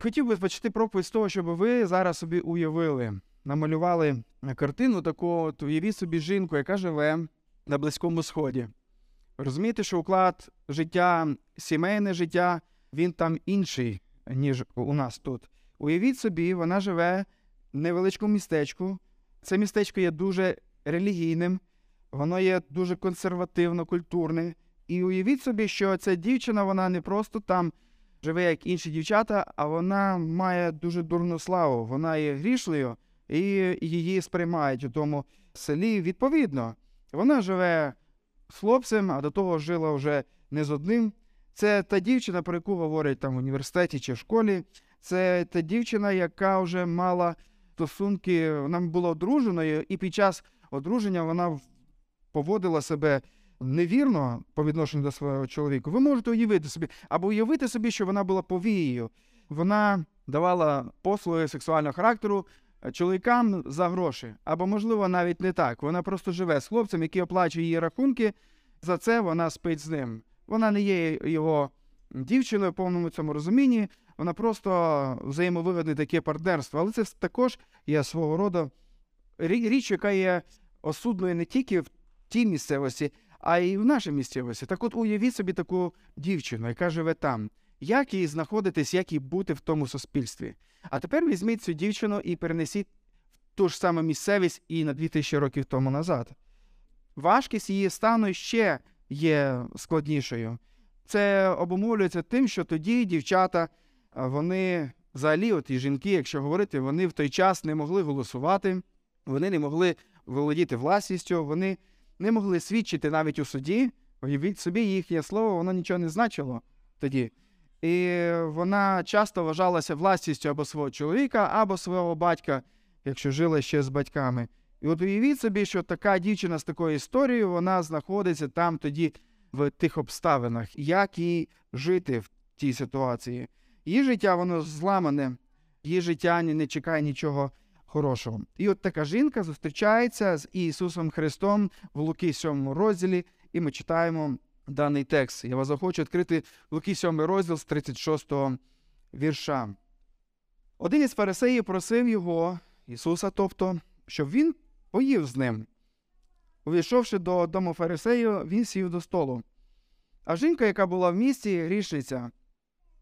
Хотів би почати проповідь з того, щоб ви зараз собі уявили, намалювали картину таку, от уявіть собі жінку, яка живе на Близькому Сході. Розумієте, що уклад життя, сімейне життя, він там інший, ніж у нас тут. Уявіть собі, вона живе в невеличкому містечку. Це містечко є дуже релігійним, воно є дуже консервативно, культурне. І уявіть собі, що ця дівчина, вона не просто там живе, як інші дівчата, а вона має дуже дурну славу. Вона є грішлею і її сприймають у тому селі відповідно. Вона живе з хлопцем, а до того жила вже не з одним. Це та дівчина, про яку говорять там в університеті чи в школі. Це та дівчина, яка вже мала стосунки, вона була одруженою, і під час одруження вона поводила себе невірно по відношенню до свого чоловіка. Ви можете уявити собі, або уявити собі, що вона була повією. Вона давала послуги сексуального характеру е, чоловікам за гроші. Або, можливо, навіть не так. Вона просто живе з хлопцем, який оплачує її рахунки. За це вона спить з ним. Вона не є його дівчиною в повному цьому розумінні. Вона просто взаємовигодне таке партнерство. Але це також є свого роду річ, яка є осудною не тільки в тій місцевості, а й в нашій місцевості. Так от уявіть собі таку дівчину, яка живе там. Як їй знаходитись, як їй бути в тому суспільстві? А тепер візьміть цю дівчину і перенесіть в ту ж саму місцевість і на 2000 років тому назад. Важкість її стану ще є складнішою. Це обумовлюється тим, що тоді дівчата, вони взагалі, от і жінки, якщо говорити, вони в той час не могли голосувати, вони не могли володіти власністю, вони не могли свідчити навіть у суді. Уявіть собі, їхнє слово, воно нічого не значило тоді. І вона часто вважалася власністю або свого чоловіка, або свого батька, якщо жила ще з батьками. І от уявіть собі, що така дівчина з такою історією, вона знаходиться там тоді в тих обставинах, як їй жити в тій ситуації. Її життя, воно зламане, її життя не чекає нічого хорошого. І от така жінка зустрічається з Ісусом Христом в Луки 7 розділі, і ми читаємо даний текст. Я вас захочу відкрити Луки 7 розділ з 36 вірша. Один із фарисеїв просив його, Ісуса, тобто, щоб він поїв з ним. Увійшовши до дому фарисею, він сів до столу. А жінка, яка була в місті, грішниця,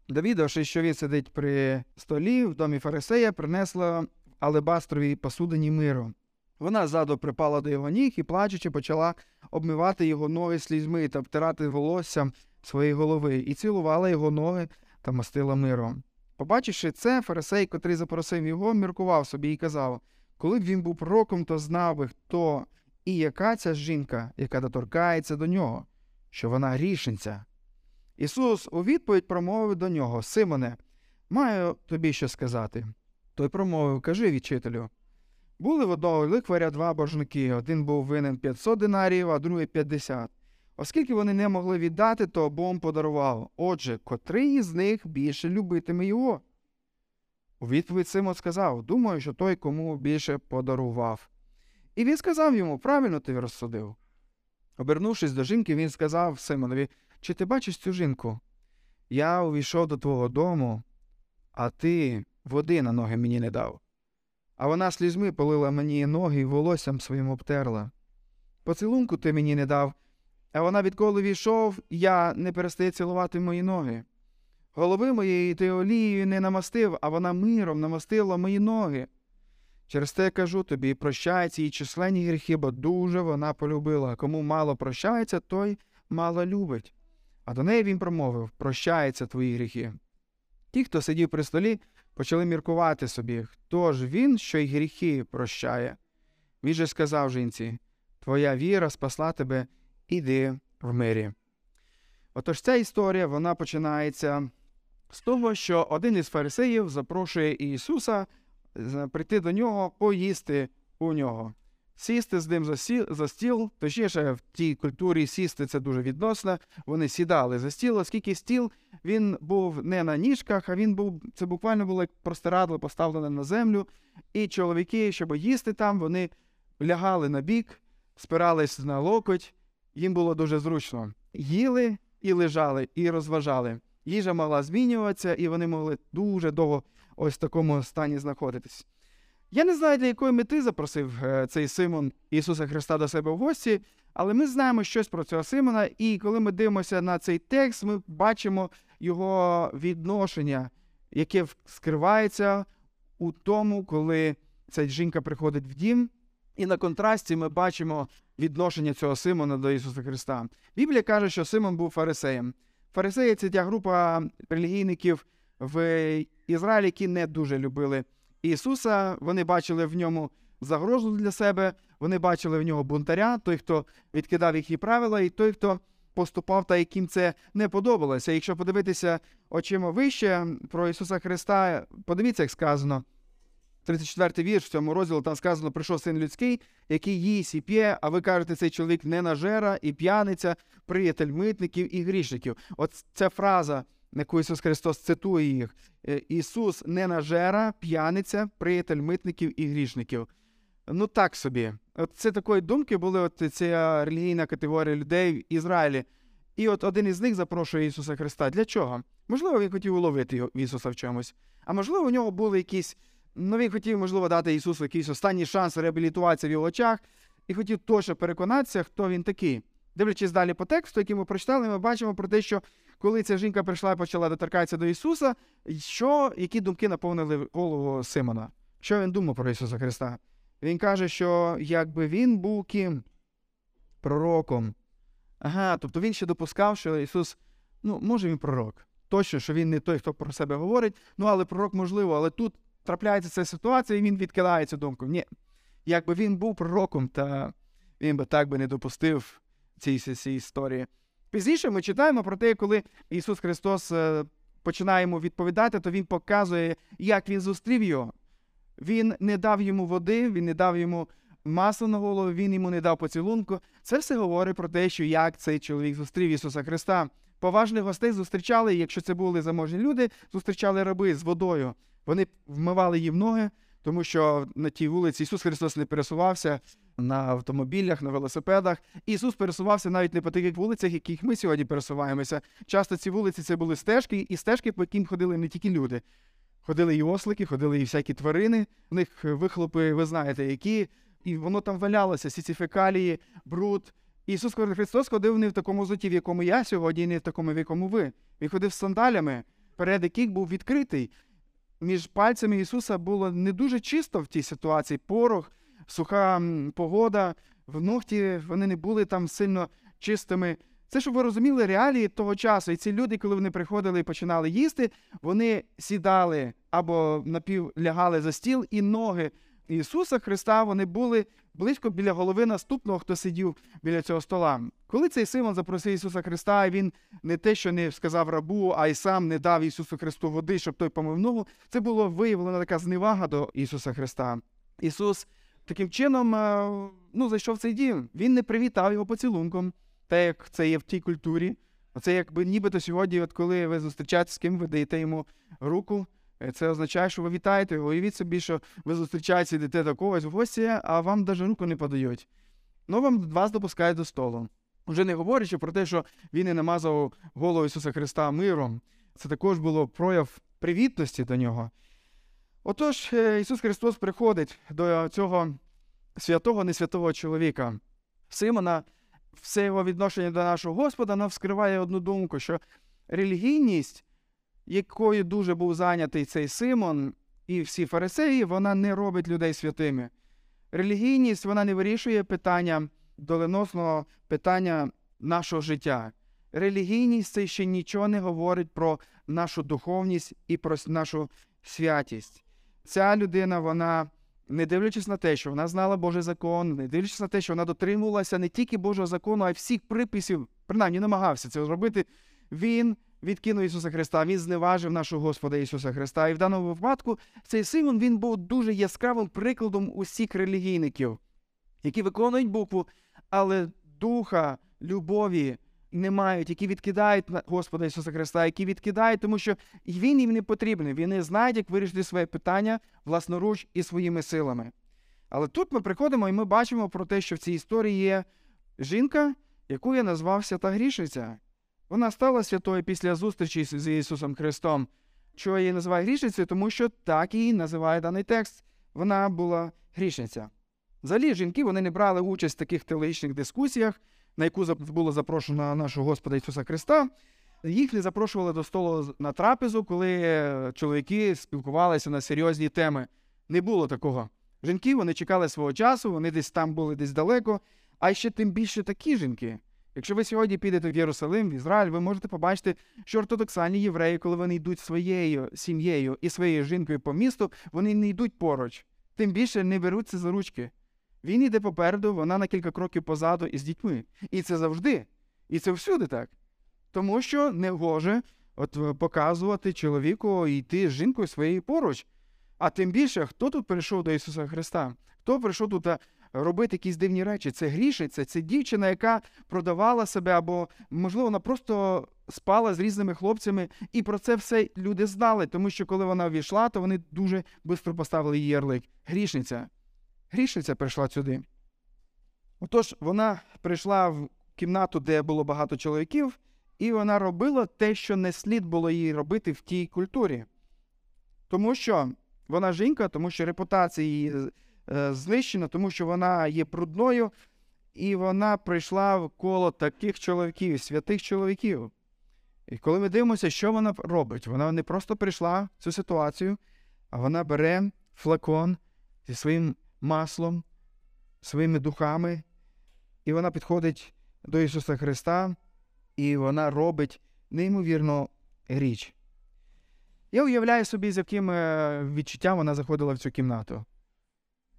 довідавши, що він сидить при столі в домі фарисея, принесла алебастровій посудині миру. Вона ззаду припала до його ніг і, плачучи, почала обмивати його ноги слізьми та втирати волоссям своєї голови, і цілувала його ноги та мастила миром. Побачивши це, фарисей, котрий запросив його, міркував собі і казав коли б він був пророком, то знав би, хто і яка ця жінка, яка доторкається до нього, що вона грішниця. Ісус у відповідь промовив до нього Симоне, маю тобі що сказати. Той промовив Кажи, вчителю. Були в одного ликваря два боржники. Один був винен 500 динарів, а другий 50. Оскільки вони не могли віддати, то обом подарував. Отже, котрий із них більше любитиме його? У відповідь Симон сказав Думаю, що той, кому більше подарував. І він сказав йому правильно ти розсудив. Обернувшись до жінки, він сказав Симонові Чи ти бачиш цю жінку? Я увійшов до твого дому, а ти води на ноги мені не дав. А вона слізьми полила мені ноги і волоссям своїм обтерла. Поцілунку ти мені не дав, а вона, відколи війшов, я не перестає цілувати мої ноги. Голови моєї ти олією не намастив, а вона миром намастила мої ноги. Через те кажу тобі, прощається її численні гріхи, бо дуже вона полюбила. Кому мало прощається, той мало любить. А до неї він промовив Прощається твої гріхи. Ті, хто сидів при столі, почали міркувати собі, хто ж він, що й гріхи прощає. Він же сказав жінці Твоя віра спасла тебе, іди в мирі. Отож ця історія вона починається з того, що один із фарисеїв запрошує Ісуса прийти до нього, поїсти у нього, сісти з ним за, сі, за стіл, точніше, в тій культурі сісти це дуже відносно. Вони сідали за стіл, оскільки стіл він був не на ніжках, а він був це буквально було як простирадло поставлене на землю. І чоловіки, щоб їсти там, вони лягали на бік, спирались на локоть, їм було дуже зручно. Їли і лежали, і розважали. їжа могла змінюватися, і вони могли дуже довго ось в такому стані знаходитись. Я не знаю, для якої мети запросив е, цей Симон Ісуса Христа до себе в гості, але ми знаємо щось про цього Симона, і коли ми дивимося на цей текст, ми бачимо його відношення, яке скривається у тому, коли ця жінка приходить в дім. І на контрасті ми бачимо відношення цього Симона до Ісуса Христа. Біблія каже, що Симон був фарисеєм. Фарисеї це та група релігійників в Ізраїлі, які не дуже любили Ісуса. Вони бачили в ньому загрозу для себе, вони бачили в нього бунтаря, той, хто відкидав їхні правила, і той, хто поступав та яким це не подобалося. Якщо подивитися очима вище про Ісуса Христа, подивіться, як сказано. 34-й вірш в цьому розділі там сказано, прийшов син людський, який їсть і п'є, а ви кажете, цей чоловік не нажера і п'яниця, приятель митників і грішників. От ця фраза, яку Ісус Христос цитує їх. «Е, Ісус не нажера, п'яниця, приятель митників і грішників. Ну так собі. От це такої думки були от ця релігійна категорія людей в Ізраїлі. І от один із них запрошує Ісуса Христа. Для чого? Можливо, він хотів уловити Ісуса в чомусь. А можливо, у нього були якісь Ну, він хотів, можливо, дати Ісусу якийсь останній шанс реабілітуватися в його очах, і хотів точно переконатися, хто він такий. Дивлячись далі по тексту, який ми прочитали, ми бачимо про те, що коли ця жінка прийшла і почала доторкатися до Ісуса, що, які думки наповнили голову Симона? Що він думав про Ісуса Христа? Він каже, що якби він був ким? Пророком. Ага, тобто він ще допускав, що Ісус, ну, може, він пророк. Точно, що він не той, хто про себе говорить, ну але пророк можливо, але тут трапляється ця ситуація, і він відкидає цю думку. Ні, якби він був пророком, та він би так би не допустив цієї історії. Пізніше ми читаємо про те, коли Ісус Христос е, починає йому відповідати, то Він показує, як він зустрів його. Він не дав йому води, він не дав йому масла на голову, він йому не дав поцілунку. Це все говорить про те, що як цей чоловік зустрів Ісуса Христа. Поважних гостей зустрічали, якщо це були заможні люди, зустрічали раби з водою. Вони вмивали їм ноги, тому що на тій вулиці Ісус Христос не пересувався на автомобілях, на велосипедах. Ісус пересувався навіть не по таких вулицях, яких ми сьогодні пересуваємося. Часто ці вулиці це були стежки, і стежки, по яким ходили не тільки люди. Ходили і ослики, ходили і всякі тварини. В них вихлопи, ви знаєте, які, і воно там валялося, всі ці фекалії, бруд. Ісус Христос ходив не в такому зуті, в якому я сьогодні, і не в такому, в якому ви. Він ходив з сандалями, перед яких був відкритий між пальцями Ісуса було не дуже чисто в тій ситуації. Порох, суха погода, в ногті вони не були там сильно чистими. Це, щоб ви розуміли реалії того часу. І ці люди, коли вони приходили і починали їсти, вони сідали або напівлягали за стіл, і ноги Ісуса Христа вони були близько біля голови наступного, хто сидів біля цього стола. Коли цей Симон запросив Ісуса Христа, і він не те, що не сказав рабу, а й сам не дав Ісусу Христу води, щоб той помив ногу, це було виявлена така зневага до Ісуса Христа. Ісус таким чином е, ну, зайшов цей дім. Він не привітав його поцілунком, те, як це є в тій культурі. Оце якби нібито сьогодні, от коли ви зустрічаєтесь з ким, ви даєте йому руку. Е, це означає, що ви вітаєте його. Уявіть собі, що ви зустрічаєтеся, йдете до когось в гості, а вам навіть руку не подають. Ну, вам вас допускають до столу. Вже не говорячи про те, що він не намазав голову Ісуса Христа миром. Це також було прояв привітності до нього. Отож, е, Ісус Христос приходить до цього святого, несвятого чоловіка. Симона, все його відношення до нашого Господа нам вскриває одну думку, що релігійність якою дуже був зайнятий цей Симон і всі фарисеї, вона не робить людей святими. Релігійність вона не вирішує питання доленосного питання нашого життя. Релігійність це ще нічого не говорить про нашу духовність і про нашу святість. Ця людина, вона, не дивлячись на те, що вона знала Божий закон, не дивлячись на те, що вона дотримувалася не тільки Божого закону, а й всіх приписів, принаймні намагався це зробити, він відкинув Ісуса Христа, Він зневажив нашого Господа Ісуса Христа. І в даному випадку цей Симон він був дуже яскравим прикладом усіх релігійників, які виконують букву, але духа, любові не мають, які відкидають Господа Ісуса Христа, які відкидають, тому що Він їм не потрібний. Він не знає, як вирішити своє питання власноруч і своїми силами. Але тут ми приходимо і ми бачимо про те, що в цій історії є жінка, яку я назвав свята грішиця. Вона стала святою після зустрічі з Ісусом Христом. Чого її називає грішницею? Тому що так її називає даний текст. Вона була грішниця. Взагалі, жінки вони не брали участь в таких теологічних дискусіях, на яку було запрошено нашого Господа Ісуса Христа. Їх запрошували до столу на трапезу, коли е, чоловіки спілкувалися на серйозні теми. Не було такого. Жінки вони чекали свого часу, вони десь там були десь далеко. А ще тим більше такі жінки. Якщо ви сьогодні підете в Єрусалим, в Ізраїль, ви можете побачити, що ортодоксальні євреї, коли вони йдуть своєю сім'єю і своєю жінкою по місту, вони не йдуть поруч. Тим більше не беруться за ручки. Він йде попереду, вона на кілька кроків позаду із дітьми. І це завжди. І це всюди так. Тому що не гоже от е, показувати чоловіку йти з жінкою своєю поруч. А тим більше, хто тут прийшов до Ісуса Христа? Хто прийшов тут е, робити якісь дивні речі? Це грішиця, це дівчина, яка продавала себе, або, можливо, вона просто спала з різними хлопцями, і про це все люди знали, тому що коли вона війшла, то вони дуже швидко поставили її ярлик. Грішниця. Грішниця прийшла сюди. Отож, вона прийшла в кімнату, де було багато чоловіків, і вона робила те, що не слід було їй робити в тій культурі. Тому що вона жінка, тому що репутація її е, знищена, тому що вона є брудною, і вона прийшла в коло таких чоловіків, святих чоловіків. І коли ми дивимося, що вона робить, вона не просто прийшла в цю ситуацію, а вона бере флакон зі своїм маслом, своїми духами, і вона підходить до Ісуса Христа, і вона робить неймовірну річ. Я уявляю собі, з яким е, відчуттям вона заходила в цю кімнату.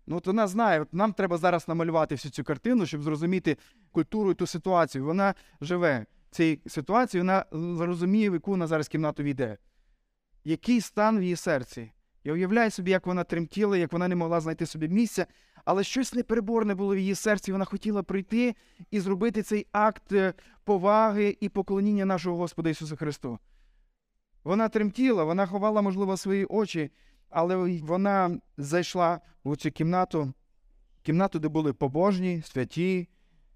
Ну, от вона знає, от нам треба зараз намалювати всю цю картину, щоб зрозуміти культуру і ту ситуацію. Вона живе в цій ситуації, вона зрозуміє, в яку вона зараз кімнату війде. Який стан в її серці? Я уявляю собі, як вона тремтіла, як вона не могла знайти собі місця, але щось непереборне було в її серці. Вона хотіла прийти і зробити цей акт е, поваги і поклоніння нашого Господа Ісуса Христу. Вона тремтіла, вона ховала, можливо, свої очі, але вона зайшла в цю кімнату, кімнату, де були побожні, святі,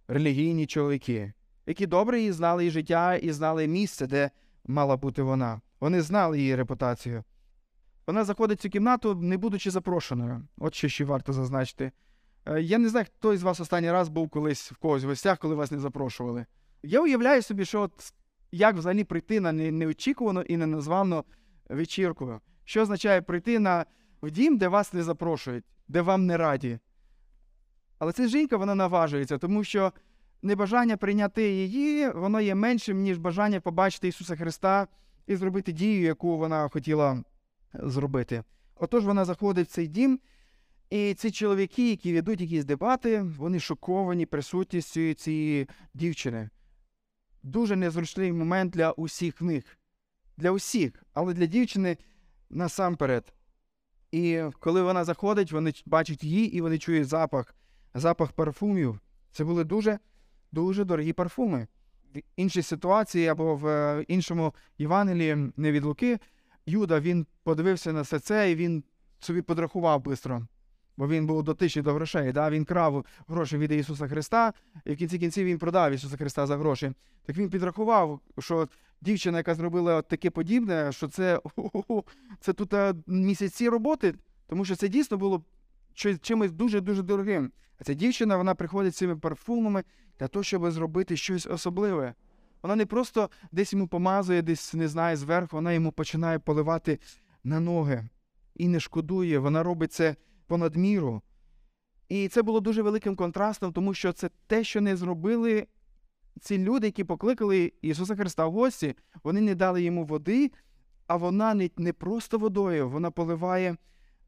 релігійні чоловіки, які добре її знали її життя і знали місце, де мала бути вона. Вони знали її репутацію. Вона заходить в цю кімнату, не будучи запрошеною. От що ще варто зазначити. Е, Я не знаю, хто із вас останній раз був колись в когось в гостях, коли вас не запрошували. Я уявляю собі, що от як взагалі прийти на неочікувану і неназвану вечірку. Що означає прийти на в дім, де вас не запрошують, де вам не раді. Але ця жінка вона наважується, тому що небажання прийняти її, воно є меншим, ніж бажання побачити Ісуса Христа і зробити дію, яку вона хотіла зробити. Отож вона заходить в цей дім, і ці чоловіки, які ведуть якісь дебати, вони шоковані присутністю цієї дівчини. Дуже незручний момент для усіх них. Для усіх, але для дівчини насамперед. І коли вона заходить, вони бачать її і вони чують запах, запах парфумів. Це були дуже, дуже дорогі парфуми. В іншій ситуації або в е, іншому Євангелії, не від Луки, Юда він подивився на все це і він собі подрахував швидко. Бо він був дотичний до грошей. Да? Він крав гроші від Ісуса Христа, і в кінці кінців він продав Ісуса Христа за гроші. Так він підрахував, що дівчина, яка зробила от таке подібне, що це, це тут е, місяці роботи, тому що це дійсно було чимось дуже-дуже дорогим. А ця дівчина вона приходить з цими парфумами для того, щоб зробити щось особливе. Вона не просто десь йому помазує, десь не знає зверху, вона йому починає поливати на ноги і не шкодує. Вона робить це понад міру. І це було дуже великим контрастом, тому що це те, що не зробили ці люди, які покликали Ісуса Христа в гості. Вони не дали йому води, а вона не, просто водою, вона поливає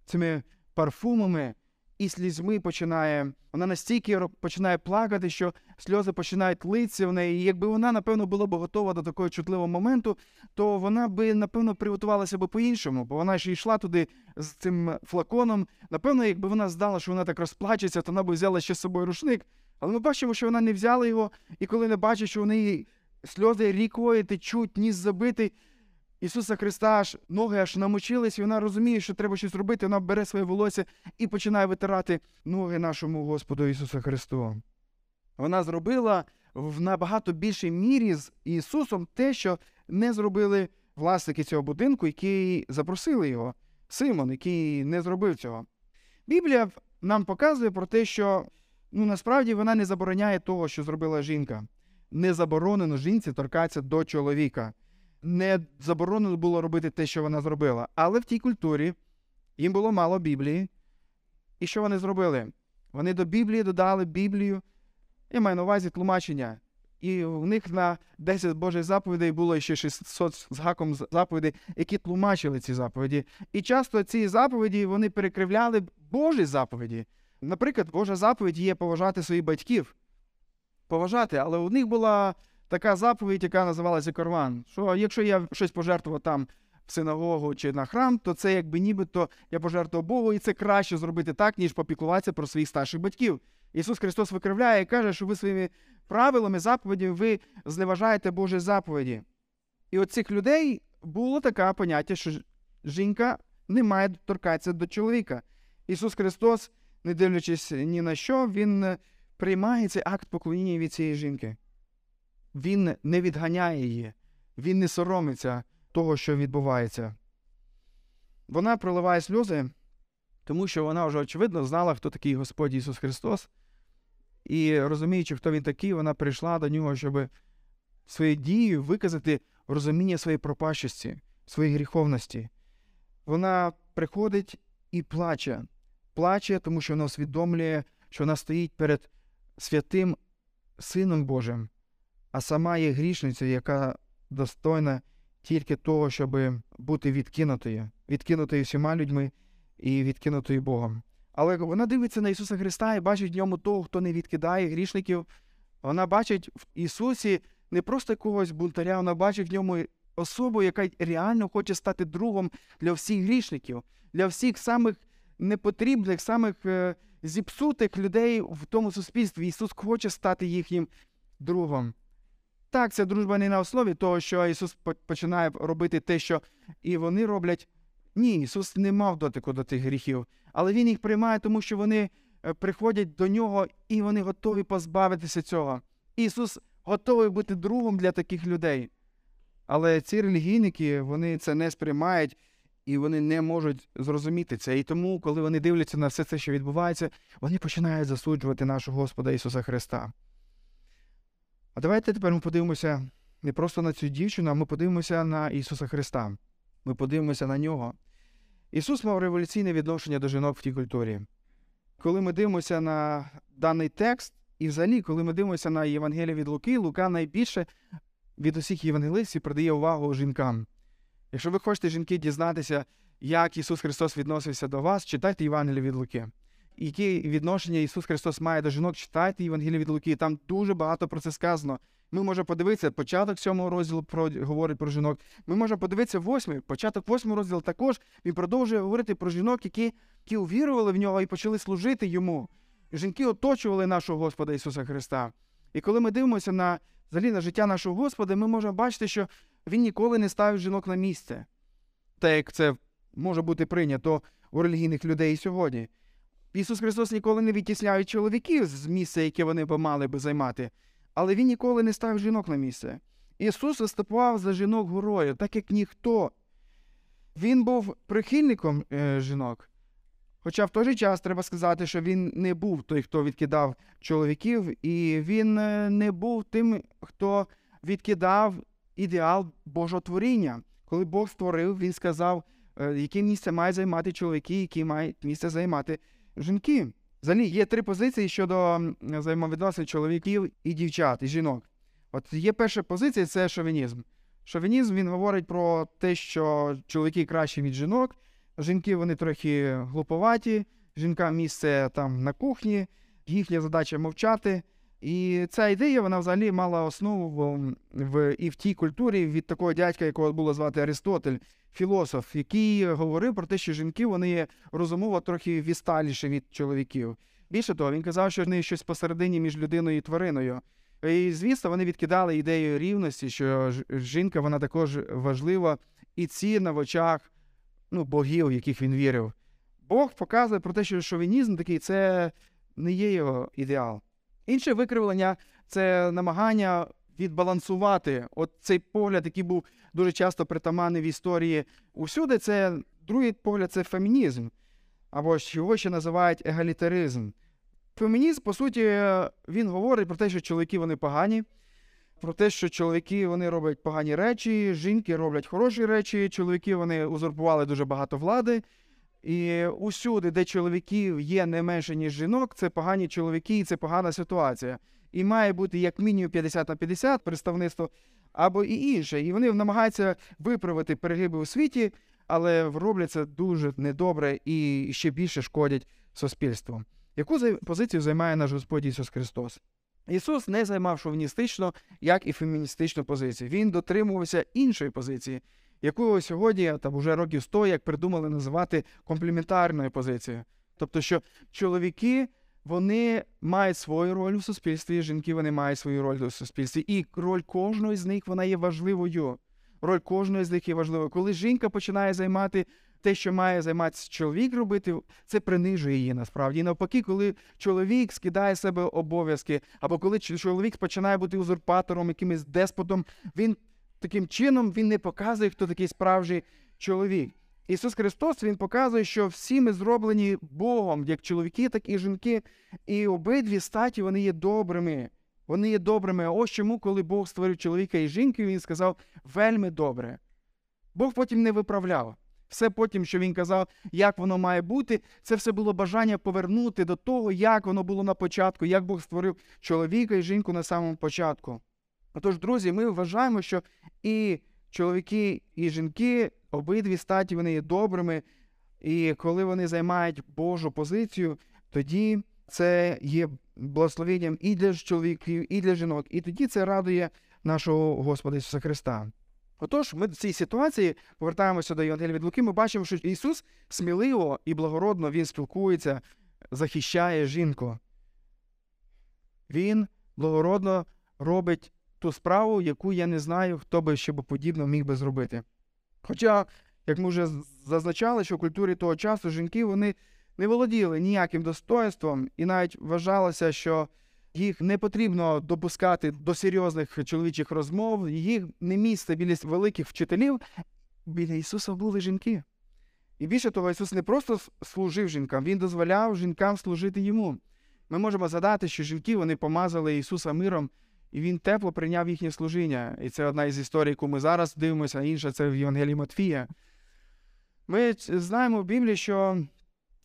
цими парфумами і слізьми починає. Вона настільки починає плакати, що сльози починають литися в неї. І якби вона, напевно, була б готова до такого чутливого моменту, то вона би, напевно, приготувалася б по-іншому, бо вона ж йшла туди з цим флаконом. Напевно, якби вона знала, що вона так розплачеться, то вона б взяла ще з собою рушник. Але ми бачимо, що вона не взяла його, і коли не бачить, що у неї сльози рікою течуть, ніс забитий, Ісуса Христа аж ноги аж намочились, і вона розуміє, що треба щось робити. Вона бере своє волосся і починає витирати ноги нашому Господу Ісусу Христу. Вона зробила в набагато більшій мірі з Ісусом те, що не зробили власники цього будинку, які запросили його, Симон, який не зробив цього. Біблія нам показує про те, що ну, насправді вона не забороняє того, що зробила жінка. Не заборонено жінці торкатися до чоловіка. Не заборонено було робити те, що вона зробила. Але в тій культурі їм було мало Біблії. І що вони зробили? Вони до Біблії додали Біблію. Я маю на увазі тлумачення. І в них на 10 Божих заповідей було ще 600 з гаком заповідей, які тлумачили ці заповіді. І часто ці заповіді вони перекривляли Божі заповіді. Наприклад, Божа заповідь є поважати своїх батьків. Поважати, але у них була така заповідь, яка називалася Корван. Що якщо я щось пожертвував там в синагогу чи на храм, то це якби нібито я пожертвував Богу, і це краще зробити так, ніж попіклуватися про своїх старших батьків. Ісус Христос викривляє і каже, що ви своїми правилами, заповідями ви зневажаєте Божі заповіді. І от цих людей було таке поняття, що жінка не має торкатися до чоловіка. Ісус Христос, не дивлячись ні на що, Він приймає цей акт поклоніння від цієї жінки. Він не відганяє її, він не соромиться того, що відбувається. Вона проливає сльози, тому що вона вже очевидно знала, хто такий Господь Ісус Христос. І розуміючи, хто він такий, вона прийшла до нього, щоб своєю дією виказати розуміння своєї пропащості, своєї гріховності. Вона приходить і плаче. Плаче, тому що вона усвідомлює, що вона стоїть перед святим Сином Божим, а сама є грішницею, яка достойна тільки того, щоб бути відкинутою, відкинутою всіма людьми і відкинутою Богом. Але вона дивиться на Ісуса Христа і бачить в ньому того, хто не відкидає грішників. Вона бачить в Ісусі не просто якогось бунтаря, вона бачить в ньому особу, яка реально хоче стати другом для всіх грішників, для всіх самих непотрібних, самих е, зіпсутих людей в тому суспільстві. Ісус хоче стати їхнім другом. Так, ця дружба не на основі того, що Ісус починає робити те, що і вони роблять. Ні, Ісус не мав дотику до тих гріхів, але Він їх приймає, тому що вони е, приходять до нього і вони готові позбавитися цього. Ісус готовий бути другом для таких людей. Але ці релігійники вони це не сприймають і вони не можуть зрозуміти це. І тому, коли вони дивляться на все це, що відбувається, вони починають засуджувати нашого Господа Ісуса Христа. А давайте тепер ми подивимося не просто на цю дівчину, а ми подивимося на Ісуса Христа. Ми подивимося на нього. Ісус мав революційне відношення до жінок в тій культурі. Коли ми дивимося на даний текст, і взагалі, коли ми дивимося на Євангелія від Луки, Лука найбільше від усіх євангелистів придає увагу жінкам. Якщо ви хочете жінки дізнатися, як Ісус Христос відносився до вас, читайте Євангелія від Луки. Які відношення Ісус Христос має до жінок, читайте Євангелія від Луки. Там дуже багато про це сказано. Ми можемо подивитися, початок сьомого розділу про, говорить про жінок. Ми можемо подивитися восьмий, початок восьмого розділу також він продовжує говорити про жінок, які які увірували в нього і почали служити йому. Жінки оточували нашого Господа Ісуса Христа. І коли ми дивимося на взагалі на життя нашого Господа, ми можемо бачити, що Він ніколи не ставив жінок на місце, так як це може бути прийнято у релігійних людей сьогодні. Ісус Христос ніколи не відтісняє чоловіків з місця, яке вони б мали би займати, але Він ніколи не ставив жінок на місце. Ісус виступав за жінок горою, так як ніхто. Він був прихильником е, жінок. Хоча в той же час треба сказати, що він не був той, хто відкидав чоловіків, і він е, не був тим, хто відкидав ідеал Божого творіння. Коли Бог створив, він сказав, е, яке місце мають займати чоловіки, яке мають місце займати жінки. Взагалі є три позиції щодо взаємовідносин чоловіків і дівчат, і жінок. От є перша позиція це шовінізм. Шовінізм він говорить про те, що чоловіки кращі від жінок, жінки вони трохи глуповаті, жінкам місце там на кухні, їхня задача мовчати. І ця ідея вона взагалі мала основу в, в і в тій культурі від такого дядька, якого було звати Аристотель, філософ, який говорив про те, що жінки вони розумово трохи відсталіші від чоловіків. Більше того, він казав, що вони щось посередині між людиною і твариною. І звісно, вони відкидали ідею рівності, що жінка вона також важлива і цінна в очах ну, богів, в яких він вірив. Бог показує про те, що шовінізм такий це не є його ідеал. Інше викривлення це намагання відбалансувати от цей погляд, який був дуже часто притаманний в історії усюди. Це другий погляд це фемінізм, або ж його ще називають егалітаризм. Фемінізм, по суті, він говорить про те, що чоловіки вони погані, про те, що чоловіки вони роблять погані речі, жінки роблять хороші речі, чоловіки вони узурпували дуже багато влади. І усюди, де чоловіків є не менше, ніж жінок, це погані чоловіки, і це погана ситуація. І має бути як мінімум 50 на 50 представництво або і інше. І вони намагаються виправити перегиби у світі, але роблять це дуже недобре і ще більше шкодять суспільству. Яку позицію займає наш Господь Ісус Христос? Ісус не займав шовіністично, як і феміністичну позицію. Він дотримувався іншої позиції, яку сьогодні, там вже років 100, як придумали називати комплементарною позицією. Тобто, що чоловіки вони мають свою роль у суспільстві, жінки вони мають свою роль у суспільстві, і роль кожної з них вона є важливою. Роль кожної з них є важливою. Коли жінка починає займати те, що має займатися чоловік робити, це принижує її насправді. І навпаки, коли чоловік скидає себе обов'язки, або коли чоловік починає бути узурпатором, якимось деспотом, він таким чином він не показує, хто такий справжній чоловік. Ісус Христос Він показує, що всі ми зроблені Богом, як чоловіки, так і жінки. І обидві статі вони є добрими. Вони є добрими. А ось чому, коли Бог створив чоловіка і жінку, він сказав вельми добре. Бог потім не виправляв. Все потім, що він казав, як воно має бути, це все було бажання повернути до того, як воно було на початку, як Бог створив чоловіка і жінку на самому початку. Отож, друзі, ми вважаємо, що і чоловіки, і жінки, обидві статі вони є добрими, і коли вони займають Божу позицію, тоді це є благословенням і для чоловіків, і для жінок, і тоді це радує нашого Господа Ісуса Христа. Отож, ми в цій ситуації повертаємося до Євангелія від Луки, ми бачимо, що Ісус сміливо і благородно Він спілкується, захищає жінку. Він благородно робить ту справу, яку я не знаю, хто би ще подібно міг би зробити. Хоча, як ми вже зазначали, що в культурі того часу жінки вони не володіли ніяким достоинством, і навіть вважалося, що їх не потрібно допускати до серйозних чоловічих розмов, їх не місце біля великих вчителів. Біля Ісуса були жінки. І більше того, Ісус не просто служив жінкам, Він дозволяв жінкам служити йому. Ми можемо згадати, що жінки вони помазали Ісуса миром, і Він тепло прийняв їхнє служіння. І це одна із історій, яку ми зараз дивимося, а інша це в Євангелії Матфія. Ми знаємо в Біблії, що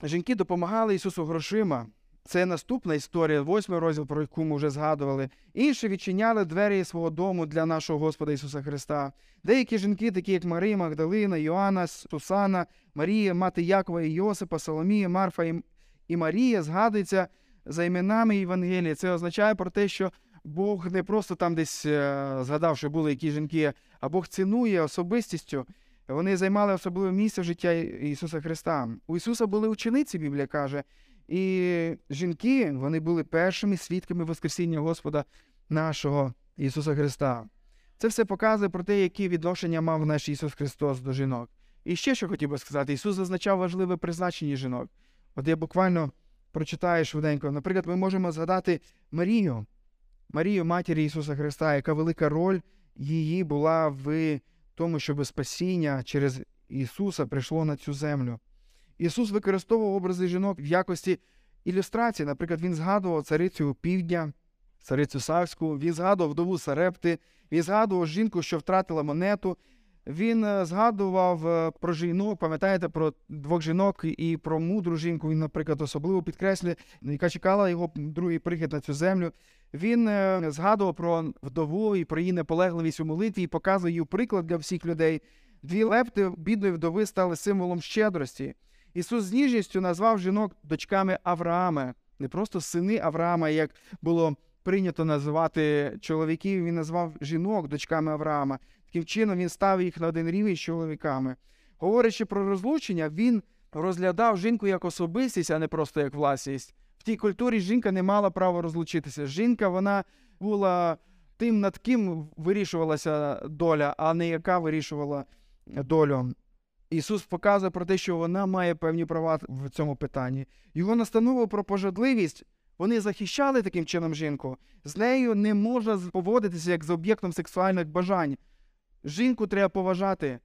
жінки допомагали Ісусу грошима. Це наступна історія, восьмий розділ, про яку ми вже згадували. Інші відчиняли двері свого дому для нашого Господа Ісуса Христа. Деякі жінки, такі як Марія, Магдалина, Йоанна, Сусана, Марія, мати Якова і Йосипа, Соломія, Марфа і Марія, згадуються за іменами Євангелія. Це означає про те, що Бог не просто там десь е, згадав, що були які жінки, а Бог цінує особистістю. Вони займали особливе місце в життя Ісуса Христа. У Ісуса були учениці, Біблія каже. І жінки вони були першими свідками Воскресіння Господа нашого Ісуса Христа. Це все показує про те, які відношення мав наш Ісус Христос до жінок. І ще що хотів би сказати, Ісус зазначав важливе призначення жінок. От я буквально прочитаю швиденько. Наприклад, ми можемо згадати Марію, Марію, матір Ісуса Христа, яка велика роль її була в тому, щоб спасіння через Ісуса прийшло на цю землю. Ісус використовував образи жінок в якості ілюстрації. Наприклад, Він згадував царицю півдня, царицю Савську, він згадував вдову Сарепти, він згадував жінку, що втратила монету. Він е, згадував е, про жінок, пам'ятаєте, про двох жінок і про мудру жінку. Він, наприклад, особливо підкреслює, яка чекала його другий прихід на цю землю. Він е, згадував про вдову і про її наполегливість у молитві і показує її приклад для всіх людей. Дві лепти бідної вдови стали символом щедрості. Ісус з ніжністю назвав жінок дочками Авраама, не просто сини Авраама, як було прийнято називати чоловіків. Він назвав жінок дочками Авраама. Таким чином він ставив їх на один рівень з чоловіками. Говорячи про розлучення, він розглядав жінку як особистість, а не просто як власність. В тій культурі жінка не мала права розлучитися. Жінка вона була тим, над ким вирішувалася доля, а не яка вирішувала долю. Ісус показує про те, що вона має певні права в цьому питанні. Його настанову про пожадливість Вони захищали таким чином жінку. З нею не можна поводитися як з об'єктом сексуальних бажань. Жінку треба поважати.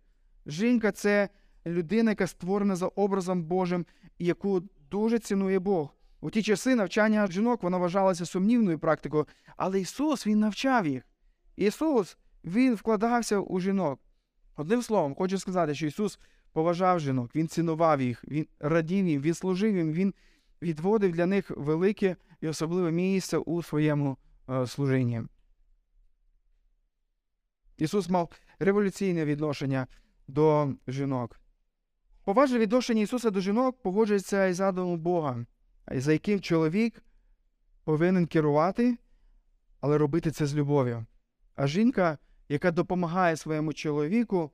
Жінка це людина, яка створена за образом Божим, яку дуже цінує Бог. У ті часи навчання жінок воно вважалося сумнівною практикою, але Ісус Він навчав їх. Ісус Він вкладався у жінок. Одним словом, хочу сказати, що Ісус поважав жінок, Він цінував їх, Він радів їм, Він служив їм, Він відводив для них велике і особливе місце у своєму е, служінні. Ісус мав революційне відношення до жінок. Поважне відношення Ісуса до жінок погоджується із задумом Бога, за яким чоловік повинен керувати, але робити це з любов'ю. А жінка, яка допомагає своєму чоловіку,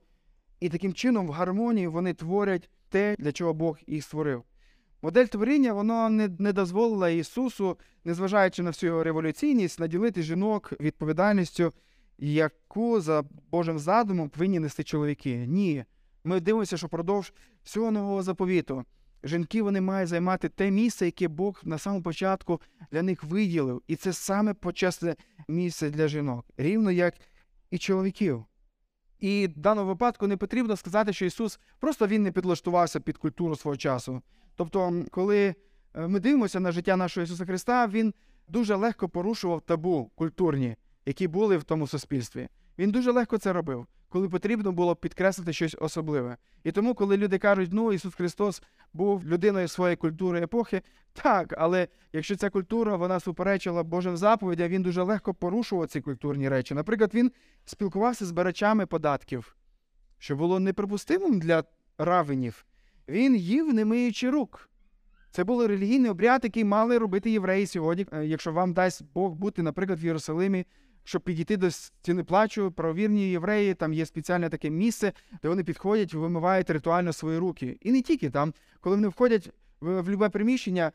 і таким чином в гармонії вони творять те, для чого Бог їх створив. Модель творіння воно не, не дозволила Ісусу, незважаючи на всю його революційність, наділити жінок відповідальністю, яку за Божим задумом повинні нести чоловіки. Ні. Ми дивимося, що впродовж всього нового заповіту жінки вони мають займати те місце, яке Бог на самому початку для них виділив. І це саме почесне місце для жінок, рівно як і чоловіків. І в даному випадку не потрібно сказати, що Ісус просто він не підлаштувався під культуру свого часу. Тобто, коли е, ми дивимося на життя нашого Ісуса Христа, Він дуже легко порушував табу культурні, які були в тому суспільстві. Він дуже легко це робив, коли потрібно було підкреслити щось особливе. І тому, коли люди кажуть, ну Ісус Христос був людиною своєї культури епохи, так, але якщо ця культура вона суперечила Божим заповідям, він дуже легко порушував ці культурні речі. Наприклад, він спілкувався з барачами податків, що було неприпустимим для равенів. Він їв, не миючи рук. Це був релігійний обряд, який мали робити євреї сьогодні, е, якщо вам дасть Бог бути, наприклад, в Єрусалимі, щоб підійти до стіни плачу, правовірні євреї, там є спеціальне таке місце, де вони підходять, вимивають ритуально свої руки. І не тільки там, коли вони входять в, в любе приміщення,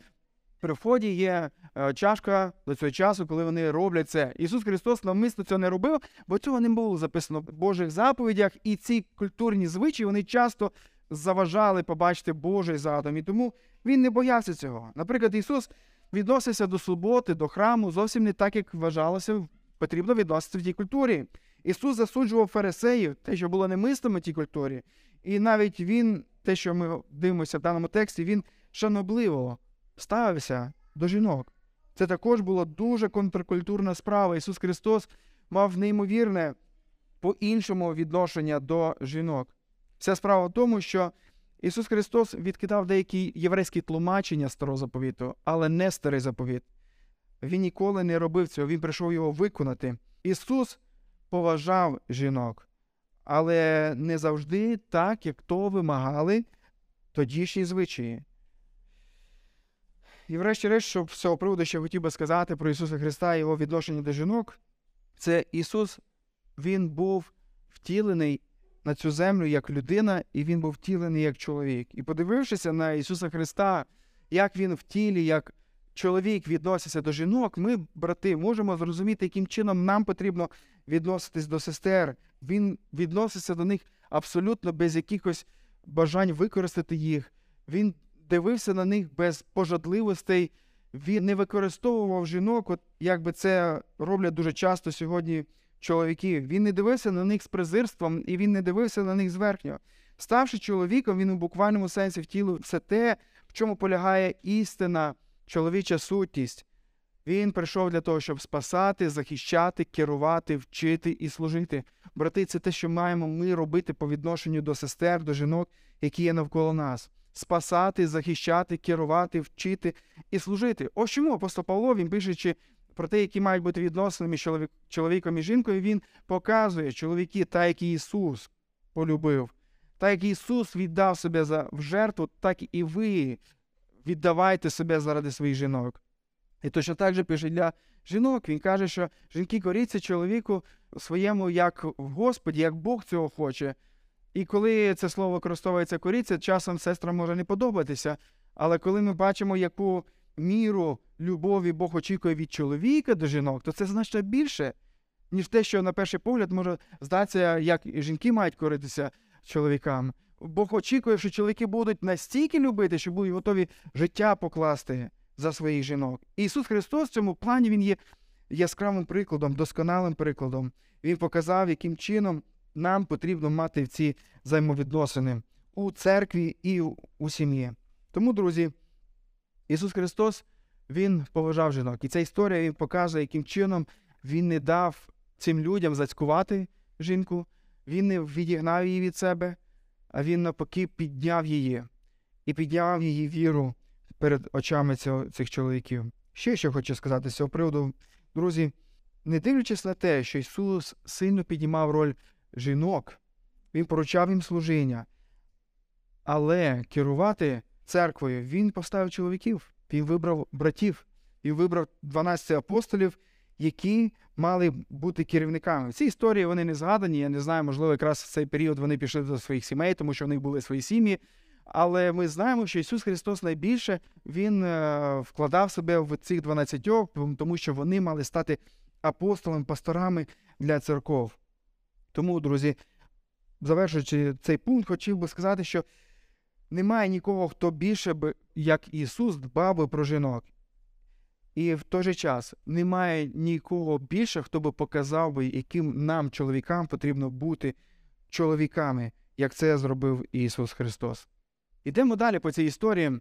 при вході є е, чашка до цього часу, коли вони роблять це. Ісус Христос навмисно цього не робив, бо цього не було записано в Божих заповідях, і ці культурні звичаї вони часто заважали побачити Божий задум. І тому він не боявся цього. Наприклад, Ісус відносився до суботи, до храму зовсім не так, як вважалося, потрібно відноситися в тій культурі. Ісус засуджував фарисеїв, те, що було немислимо в тій культурі. І навіть Він, те, що ми дивимося в даному тексті, він шанобливо ставився до жінок. Це також була дуже контркультурна справа. Ісус Христос мав неймовірне по-іншому відношення до жінок. Вся справа в тому, що Ісус Христос відкидав деякі єврейські тлумачення старого заповіту, але не старий заповіт. Він ніколи не робив цього, він прийшов його виконати. Ісус поважав жінок, але не завжди так, як то вимагали тодішні звичаї. І, врешті-решт, щоб з цього приводу ще хотів би сказати про Ісуса Христа і Його відношення до жінок, це Ісус, Він був втілений на цю землю як людина, і Він був втілений як чоловік. І подивившися на Ісуса Христа, як Він в тілі, як чоловік відноситься до жінок, ми, брати, можемо зрозуміти, яким чином нам потрібно відноситись до сестер. Він відноситься до них абсолютно без якихось бажань використати їх. Він дивився на них без пожадливостей. Він не використовував жінок, от як би це роблять дуже часто сьогодні чоловіки. Він не дивився на них з презирством і він не дивився на них зверхньо. Ставши чоловіком, він у буквальному сенсі втілив все те, в чому полягає істина, чоловіча сутність. Він прийшов для того, щоб спасати, захищати, керувати, вчити і служити. Брати, це те, що маємо ми робити по відношенню до сестер, до жінок, які є навколо нас. Спасати, захищати, керувати, вчити і служити. Ось чому апостол Павло, він пишучи про те, які мають бути відносини між чоловіком і жінкою, він показує чоловіки, та, які Ісус полюбив, та як Ісус віддав себе за в жертву, так і ви віддавайте себе заради своїх жінок. І точно так же пише для жінок. Він каже, що жінки коріться чоловіку своєму як в Господі, як Бог цього хоче. І коли це слово використовується коріться, часом сестрам може не подобатися. Але коли ми бачимо, яку міру любові Бог очікує від чоловіка до жінок, то це значно більше, ніж те, що на перший погляд може здатися, як жінки мають коритися чоловікам. Бог очікує, що чоловіки будуть настільки любити, що будуть готові життя покласти за своїх жінок. Ісус Христос в цьому плані Він є яскравим прикладом, досконалим прикладом. Він показав, яким чином нам потрібно мати ці взаємовідносини у церкві і у сім'ї. Тому, друзі, Ісус Христос Він поважав жінок. І ця історія Він показує, яким чином Він не дав цим людям зацькувати жінку, Він не відігнав її від себе, а Він навпаки підняв її і підняв її віру перед очами цього, цих чоловіків. Ще що хочу сказати з цього приводу, друзі, не дивлячись на те, що Ісус сильно піднімав роль жінок, Він поручав їм служіння, але керувати церквою Він поставив чоловіків, Він вибрав братів, Він вибрав 12 апостолів, які мали бути керівниками. В цій історії вони не згадані. Я не знаю, можливо, якраз в цей період вони пішли до своїх сімей, тому що в них були свої сім'ї. Але ми знаємо, що Ісус Христос найбільше Він е, вкладав себе в цих 12, тому що вони мали стати апостолами, пасторами для церков. Тому, друзі, завершуючи цей пункт, хотів би сказати, що немає нікого, хто більше б, як Ісус, дбав би про жінок. І в той же час немає нікого більше, хто би показав би, яким нам, чоловікам, потрібно бути чоловіками, як це зробив Ісус Христос. Ідемо далі по цій історії.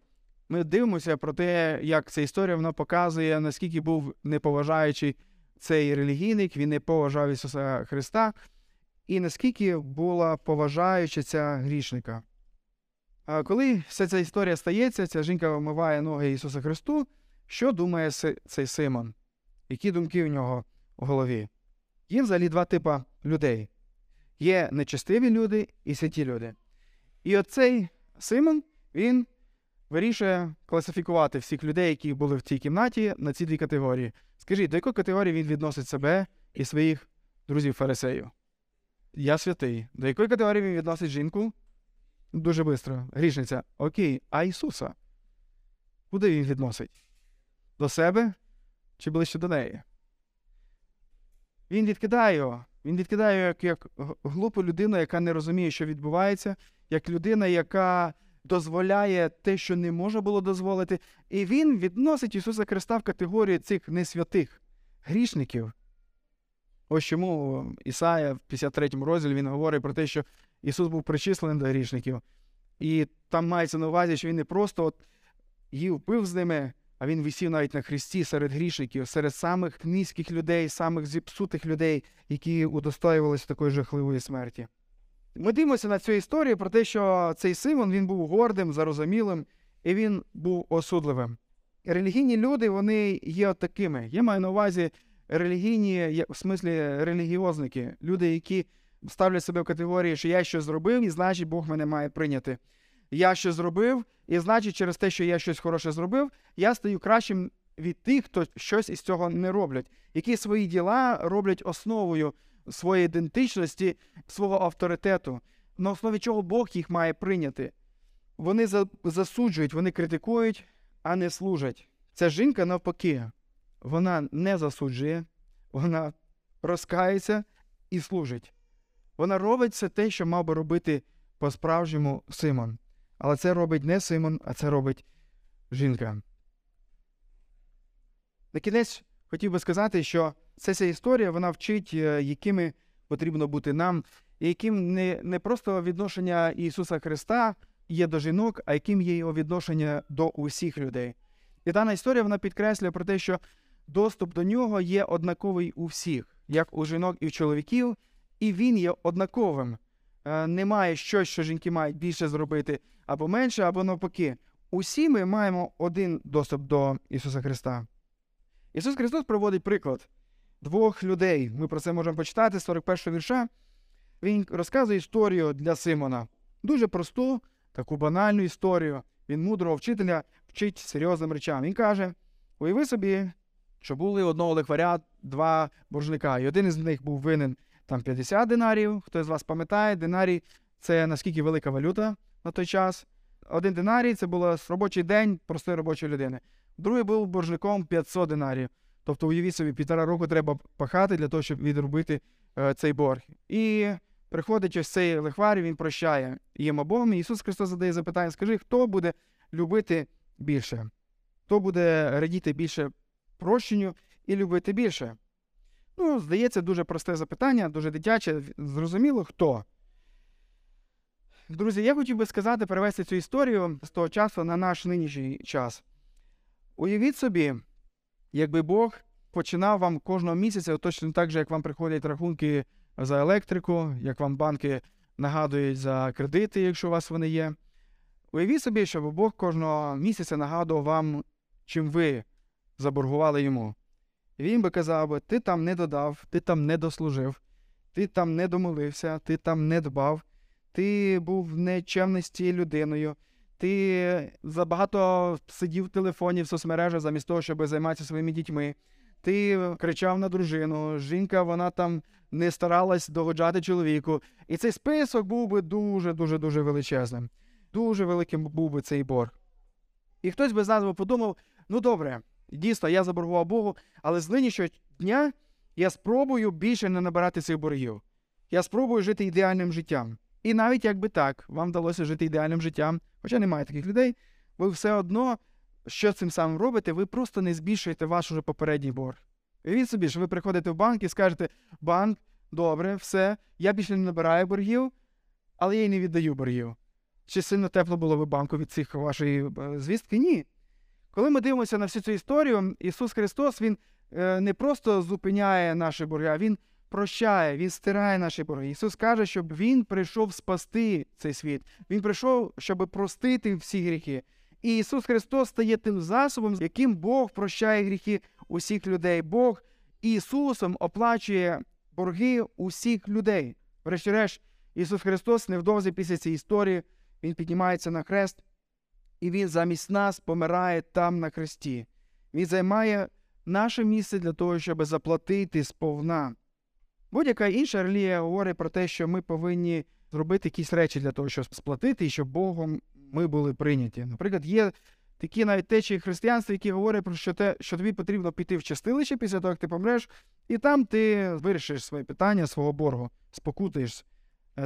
Ми дивимося про те, як ця історія вона показує, наскільки був неповажаючий цей релігійник, він не поважав Ісуса Христа, і наскільки була поважаюча ця грішника. А коли вся ця історія стається, ця жінка вмиває ноги Ісуса Христу, що думає цей Симон? Які думки в нього в голові? Є взагалі два типи людей: є нечестиві люди і святі люди. І оцей Симон він вирішує класифікувати всіх людей, які були в цій кімнаті, на ці дві категорії. Скажіть, до якої категорії він відносить себе і своїх друзів фарисеїв? Я святий. До якої категорії він відносить жінку? Дуже швидко. Грішниця. Окей, а Ісуса? Куди він відносить? До себе чи ближче до неї? Він відкидає його. Він відкидає його як, як глупу людину, яка не розуміє, що відбувається, як людина, яка дозволяє те, що не може було дозволити. І він відносить Ісуса Христа в категорію цих несвятих грішників. Ось чому Ісая в 53 розділі він говорить про те, що Ісус був причислений до грішників. І там мається на увазі, що він не просто от їв пив з ними, а він висів навіть на хресті серед грішників, серед самих низьких людей, самих зіпсутих людей, які удостоювалися такої жахливої смерті. Ми дивимося на цю історію про те, що цей Симон він був гордим, зарозумілим, і він був осудливим. Релігійні люди вони є такими. Я маю на увазі релігійні, в смислі релігіозники, люди, які ставлять себе в категорії, що я щось зробив, і значить Бог мене має прийняти. Я щось зробив, і значить, через те, що я щось хороше зробив, я стаю кращим від тих, хто щось із цього не роблять, які свої діла роблять основою своєї ідентичності, свого авторитету, на основі чого Бог їх має прийняти. Вони засуджують, вони критикують, а не служать. Ця жінка, навпаки, вона не засуджує, вона розкається і служить. Вона робить все те, що мав би робити по-справжньому Симон. Але це робить не Симон, а це робить жінка. На кінець хотів би сказати, що ця ця історія вона вчить, е, якими потрібно бути нам, і яким не, не просто відношення Ісуса Христа є до жінок, а яким є його відношення до усіх людей. І дана історія вона підкреслює про те, що доступ до нього є однаковий у всіх, як у жінок і у чоловіків, і він є однаковим. Е, немає щось, що жінки мають більше зробити або менше, або навпаки. Усі ми маємо один доступ до Ісуса Христа. Ісус Христос проводить приклад двох людей. Ми про це можемо почитати, з 41 вірша. Він розказує історію для Симона. Дуже просту, таку банальну історію. Він мудрого вчителя вчить серйозним речам. Він каже: уяви собі, що були одного лихваря два боржника, і один із них був винен там 50 динарів. Хтось з вас пам'ятає, динарій це наскільки велика валюта на той час. Один динарій це було робочий день простої робочої людини. Другий був боржником 500 динарів. Тобто, уявіть собі, півтора року треба пахати для того, щоб відробити е, цей борг. І приходить ось цей лихвар, він прощає їм обом. Ісус Христос задає запитання: скажи, хто буде любити більше? Хто буде радіти більше прощенню і любити більше? Ну, здається, дуже просте запитання, дуже дитяче. Зрозуміло, хто? Друзі, я хотів би сказати, перевести цю історію з того часу на наш нинішній час. Уявіть собі, якби Бог починав вам кожного місяця, точно так же, як вам приходять рахунки за електрику, як вам банки нагадують за кредити, якщо у вас вони є. Уявіть собі, щоб Бог кожного місяця нагадував вам, чим ви заборгували йому. Він би казав ти там не додав, ти там не дослужив, ти там не домолився, ти там не дбав, ти був нечемності людиною, ти забагато сидів в телефоні в соцмережах замість того, щоб займатися своїми дітьми. Ти кричав на дружину, жінка вона там не старалась догоджати чоловіку. І цей список був би дуже-дуже дуже величезним. Дуже великим був би цей борг. І хтось би з нас подумав: ну добре, дійсно, я заборгував Богу, але з нинішнього дня я спробую більше не набирати цих боргів. Я спробую жити ідеальним життям. І навіть якби так, вам вдалося жити ідеальним життям, хоча немає таких людей, ви все одно, що цим самим робите, ви просто не збільшуєте ваш уже попередній борг. Уявіть собі, що ви приходите в банк і скажете: банк, добре, все, я більше не набираю боргів, але я й не віддаю боргів. Чи сильно тепло було в банку від цих вашої е, звістки? Ні. Коли ми дивимося на всю цю історію, Ісус Христос Він е, не просто зупиняє наші борги, а Він прощає, Він стирає наші борги. Ісус каже, щоб Він прийшов спасти цей світ. Він прийшов, щоб простити всі гріхи. І Ісус Христос стає тим засобом, яким Бог прощає гріхи усіх людей. Бог Ісусом оплачує борги усіх людей. Врешті-решт, Ісус Христос невдовзі після цієї історії Він піднімається на хрест, і Він замість нас помирає там на хресті. Він займає наше місце для того, щоб заплатити сповна. Будь-яка інша релігія говорить про те, що ми повинні зробити якісь речі для того, щоб сплатити, і щоб Богом ми були прийняті. Наприклад, є такі навіть течії християнства, які говорять про що те, що тобі потрібно піти в чистилище після того, як ти помреш, і там ти вирішиш своє питання свого боргу, спокутаєш,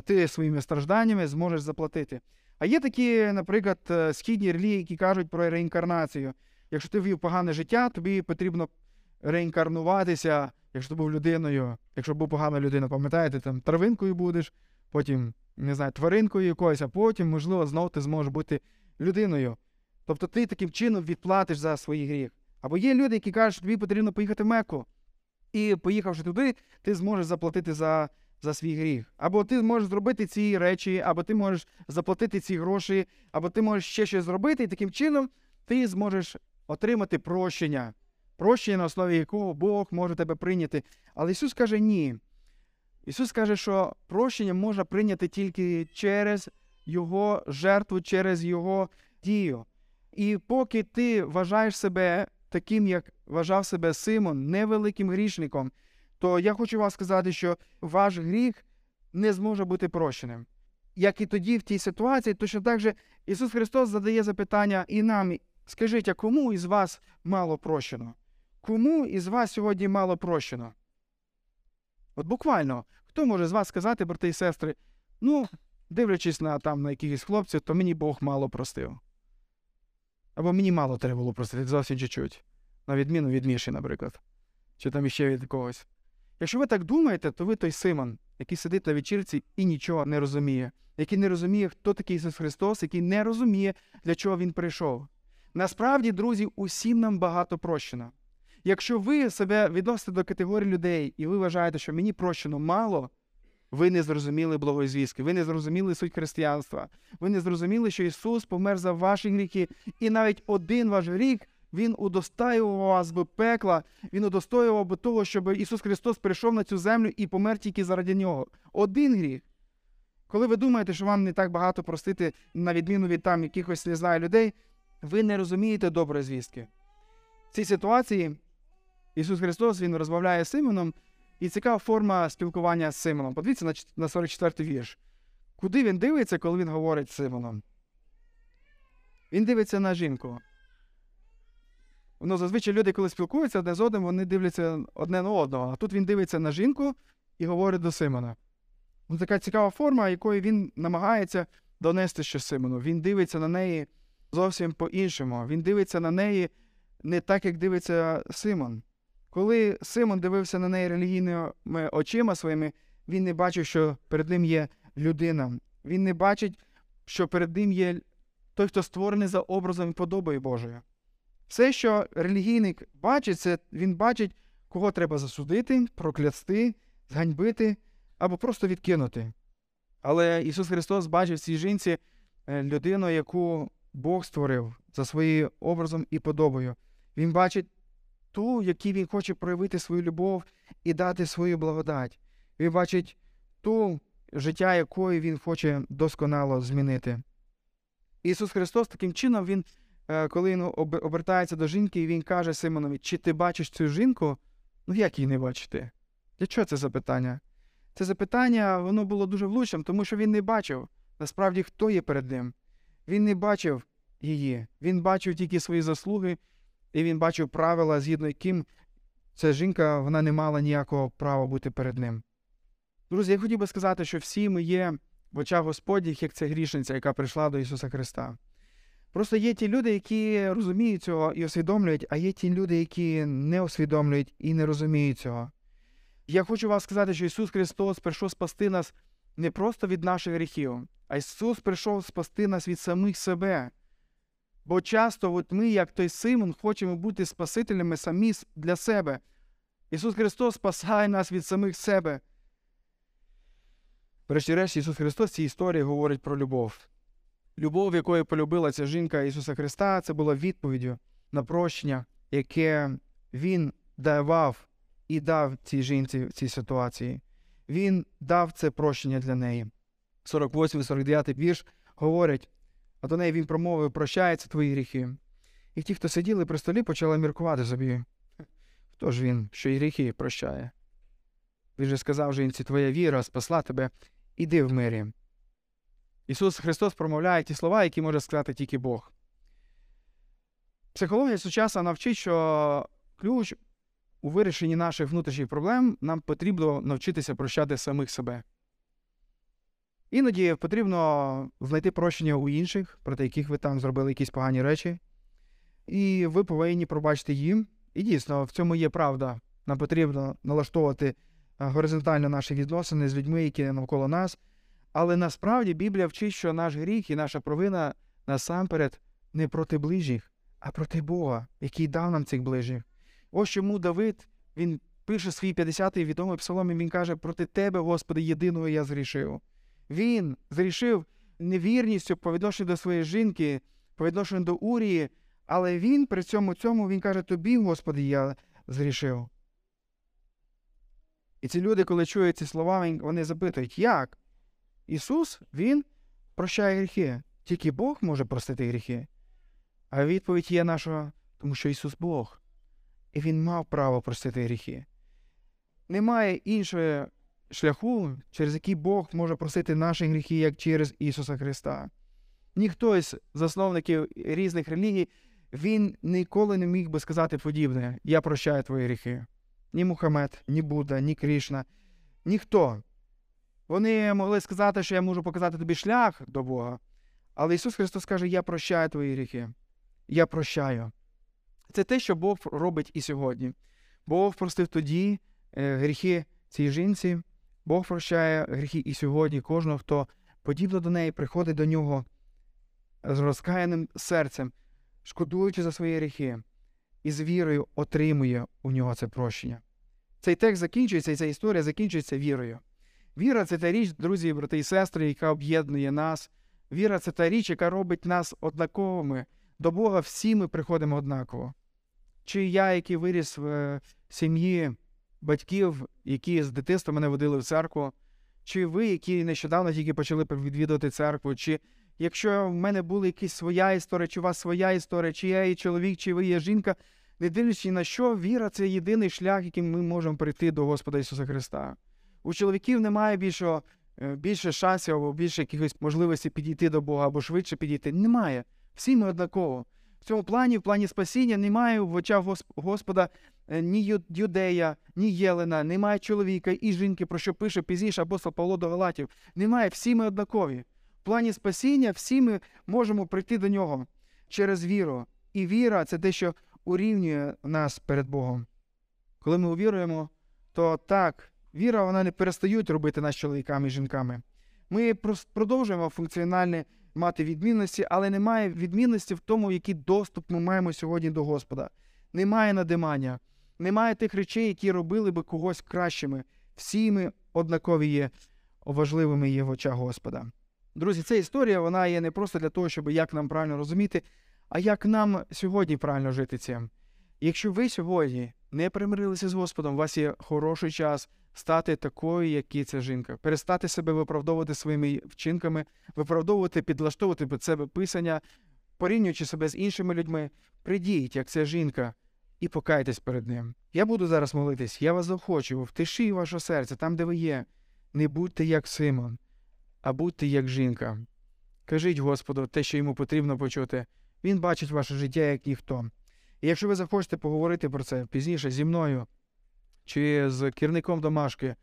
ти своїми стражданнями зможеш заплатити. А є такі, наприклад, е, східні релігії, які кажуть про реінкарнацію. Якщо ти вів погане життя, тобі потрібно реінкарнуватися, якщо ти був людиною, якщо був погана людина, пам'ятаєте, там травинкою будеш, потім, не знаю, тваринкою якоюсь, а потім, можливо, знову ти зможеш бути людиною. Тобто ти таким чином відплатиш за свої гріх. Або є люди, які кажуть, що тобі потрібно поїхати в Мекку. І поїхавши туди, ти зможеш заплатити за за свій гріх. Або ти можеш зробити ці речі, або ти можеш заплатити ці гроші, або ти можеш ще щось зробити, і таким чином ти зможеш отримати прощення, прощення, на основі якого Бог може тебе прийняти. Але Ісус каже ні. Ісус каже, що прощення можна прийняти тільки через Його жертву, через Його дію. І поки ти вважаєш себе таким, як вважав себе Симон, невеликим грішником, то я хочу вам сказати, що ваш гріх не зможе бути прощеним. Як і тоді, в тій ситуації, точно так же Ісус Христос задає запитання і нам: скажіть, а кому із вас мало прощено? Кому із вас сьогодні мало прощено? От буквально, хто може з вас сказати, брати і сестри, ну, дивлячись на там на якихось хлопців, то мені Бог мало простив. Або мені мало треба було простити зовсім чуть-чуть. На відміну від Міші, наприклад. Чи там іще від когось. Якщо ви так думаєте, то ви той Симон, який сидить на вечірці і нічого не розуміє, який не розуміє, хто такий Ісус Христос, який не розуміє, для чого Він прийшов. Насправді, друзі, усім нам багато прощено. Якщо ви себе відносите до категорії людей, і ви вважаєте, що мені прощено мало, ви не зрозуміли благої звістки, ви не зрозуміли суть християнства, ви не зрозуміли, що Ісус помер за ваші гріхи, і навіть один ваш гріх він удостоював вас би пекла, він удостоював би того, щоб Ісус Христос прийшов на цю землю і помер тільки заради нього. Один гріх. Коли ви думаєте, що вам не так багато простити, на відміну від там якихось не людей, ви не розумієте доброї звістки. В цій ситуації Ісус Христос Він розмовляє з Симоном, і цікава форма спілкування з Симоном. Подивіться на 44-й вірш. Куди він дивиться, коли він говорить з Симоном? Він дивиться на жінку. Воно зазвичай люди, коли спілкуються одне з одним, вони дивляться одне на одного. А тут він дивиться на жінку і говорить до Симона. Ось така цікава форма, якою він намагається донести щось Симону. Він дивиться на неї зовсім по-іншому. Він дивиться на неї не так, як дивиться Симон. Коли Симон дивився на неї релігійними очима своїми, він не бачив, що перед ним є людина. Він не бачить, що перед ним є той, хто створений за образом і подобою Божою. Все, що релігійник бачить, це він бачить, кого треба засудити, проклясти, зганьбити або просто відкинути. Але Ісус Христос бачив в цій жінці е, людину, яку Бог створив за своїм образом і подобою. Він бачить ту, якій він хоче проявити свою любов і дати свою благодать. Він бачить ту життя, якої він хоче досконало змінити. Ісус Христос таким чином, Він, коли він обертається до жінки, і Він каже Симонові, чи ти бачиш цю жінку? Ну як її не бачити? Для чого це запитання? Це запитання воно було дуже влучним, тому що він не бачив насправді, хто є перед ним. Він не бачив її. Він бачив тільки свої заслуги, і він бачив правила, згідно яким ця жінка вона не мала ніякого права бути перед ним. Друзі, я хотів би сказати, що всі ми є в очах Господніх, як ця грішниця, яка прийшла до Ісуса Христа. Просто є ті люди, які розуміють цього і усвідомлюють, а є ті люди, які не усвідомлюють і не розуміють цього. Я хочу вам сказати, що Ісус Христос прийшов спасти нас не просто від наших гріхів, а Ісус прийшов спасти нас від самих себе. Бо часто от ми, як той Симон, хочемо бути спасителями самі для себе. Ісус Христос спасає нас від самих себе. Врешті-решт, Ісус Христос в цій історії говорить про любов. Любов, якою полюбила ця жінка Ісуса Христа, це була відповіддю на прощення, яке Він давав і дав цій жінці в цій ситуації. Він дав це прощення для неї. 48-49 вірш говорять, а до неї він промовив, прощаються твої гріхи. І ті, хто сиділи при столі, почали міркувати собі. Хто ж він, що й гріхи прощає? Він же сказав жінці, твоя віра спасла тебе, іди в мирі. Ісус Христос промовляє ті слова, які може сказати тільки Бог. Психологія сучасна навчить, що ключ у вирішенні наших внутрішніх проблем нам потрібно навчитися прощати самих себе. Іноді потрібно знайти прощення у інших, проти яких ви там зробили якісь погані речі, і ви повинні пробачити їм. І дійсно, в цьому є правда. Нам потрібно налаштовувати е, горизонтально наші відносини з людьми, які навколо нас. Але насправді Біблія вчить, що наш гріх і наша провина насамперед не проти ближніх, а проти Бога, який дав нам цих ближніх. Ось чому Давид він пише свій 50-й відомий псалом, і він каже: проти тебе, Господи, єдиного я зрішив. Він зрішив невірністю по відношенню до своєї жінки, по відношенню до Урії, але він при цьому цьому він каже: Тобі, Господи, я зрішив. І ці люди, коли чують ці слова, вони запитують, як? Ісус, Він прощає гріхи. Тільки Бог може простити гріхи. А відповідь є наша, тому що Ісус Бог. І Він мав право простити гріхи. Немає іншого шляху, через який Бог може простити наші гріхи, як через Ісуса Христа. Ніхто із засновників різних релігій, він ніколи не міг би сказати подібне: Я прощаю твої гріхи. Ні Мухаммед, ні Будда, ні Кришна. Ніхто. Вони могли сказати, що я можу показати тобі шлях до Бога. Але Ісус Христос каже: Я прощаю твої гріхи. Я прощаю. Це те, що Бог робить і сьогодні. Бог простив тоді е, гріхи цій жінці, Бог прощає гріхи і сьогодні кожного, хто подібно до неї приходить до нього з розкаяним серцем, шкодуючи за свої гріхи, і з вірою отримує у нього це прощення. Цей текст закінчується, і ця історія закінчується вірою. Віра це та річ, друзі, брати і сестри, яка об'єднує нас. Віра це та річ, яка робить нас однаковими. До Бога всі ми приходимо однаково. Чи я, який виріс в е, сім'ї батьків, які з дитинства мене водили в церкву, чи ви, які нещодавно тільки почали відвідувати церкву, чи якщо в мене була якась своя історія, чи у вас своя історія, чи я є чоловік, чи ви є жінка, не дивлячись на що, віра це єдиний шлях, яким ми можемо прийти до Господа Ісуса Христа. У чоловіків немає більшого, е, більше шансів або більше якихось можливостей підійти до Бога або швидше підійти. Немає. Всі ми однаково. В цьому плані, в плані спасіння, немає в очах Господа е, ні юдея, ні Єлена, немає чоловіка і жінки, про що пише пізніше апостол Павло до Галатів. Немає, всі ми однакові. В плані спасіння всі ми можемо прийти до нього через віру. І віра це те, що урівнює нас перед Богом. Коли ми увіруємо, то так, віра вона не перестають робити нас чоловіками і жінками. Ми продовжуємо функціональне мати відмінності, але немає відмінності в тому, який доступ ми маємо сьогодні до Господа. Немає надимання, немає тих речей, які робили би когось кращими. Всі ми однакові є важливими є в очах Господа. Друзі, ця історія вона є не просто для того, щоб як нам правильно розуміти, а як нам сьогодні правильно жити цим. Якщо ви сьогодні не примирилися з Господом, у вас є хороший час стати такою, як ця жінка, перестати себе виправдовувати своїми вчинками, виправдовувати, підлаштовувати під себе писання, порівнюючи себе з іншими людьми. Придіть, як ця жінка, і покайтесь перед ним. Я буду зараз молитись, я вас захочу в тиші вашого серця, там, де ви є. Не будьте як Симон, а будьте як жінка. Кажіть Господу те, що йому потрібно почути. Він бачить ваше життя як ніхто. І якщо ви захочете поговорити про це пізніше зі мною, чи з керівником домашки,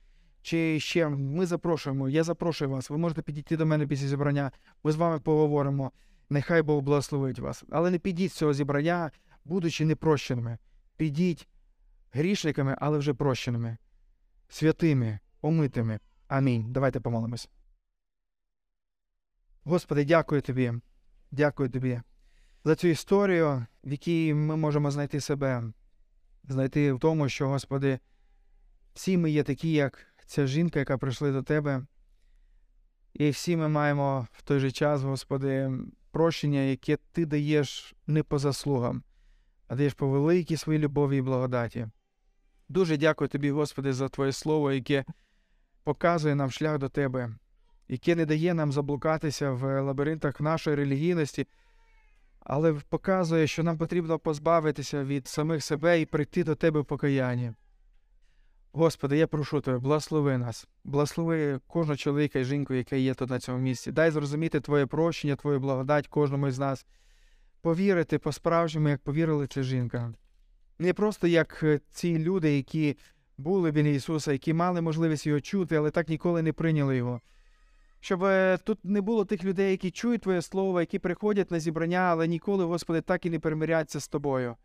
чи ще ми запрошуємо, я запрошую вас. Ви можете підійти до мене після зібрання, ми з вами поговоримо. Нехай Бог благословить вас. Але не підіть з цього зібрання, будучи непрощеними. Підіть грішниками, але вже прощеними, святими, омитими. Амінь. Давайте помолимось. Господи, дякую тобі. Дякую тобі за цю історію, в якій ми можемо знайти себе, знайти в тому, що, Господи, всі ми є такі, як ця жінка, яка прийшла до Тебе. І всі ми маємо в той же час, Господи, прощення, яке Ти даєш не по заслугам, а даєш по великій своїй любові і благодаті. Дуже дякую тобі, Господи, за Твоє Слово, яке показує нам шлях до Тебе, яке не дає нам заблукатися в лабіринтах нашої релігійності, але показує, що нам потрібно позбавитися від самих себе і прийти до Тебе в покаянні. Господи, я прошу Тебе, благослови нас, благослови кожного чоловіка і жінку, яка є тут на цьому місці. Дай зрозуміти Твоє прощення, Твою благодать кожному з нас, повірити по-справжньому, як повірила ця жінка. Не просто як е, ці люди, які були біля Ісуса, які мали можливість його чути, але так ніколи не прийняли його. Щоб е, тут не було тих людей, які чують Твоє Слово, які приходять на зібрання, але ніколи, Господи, так і не примиряться з Тобою.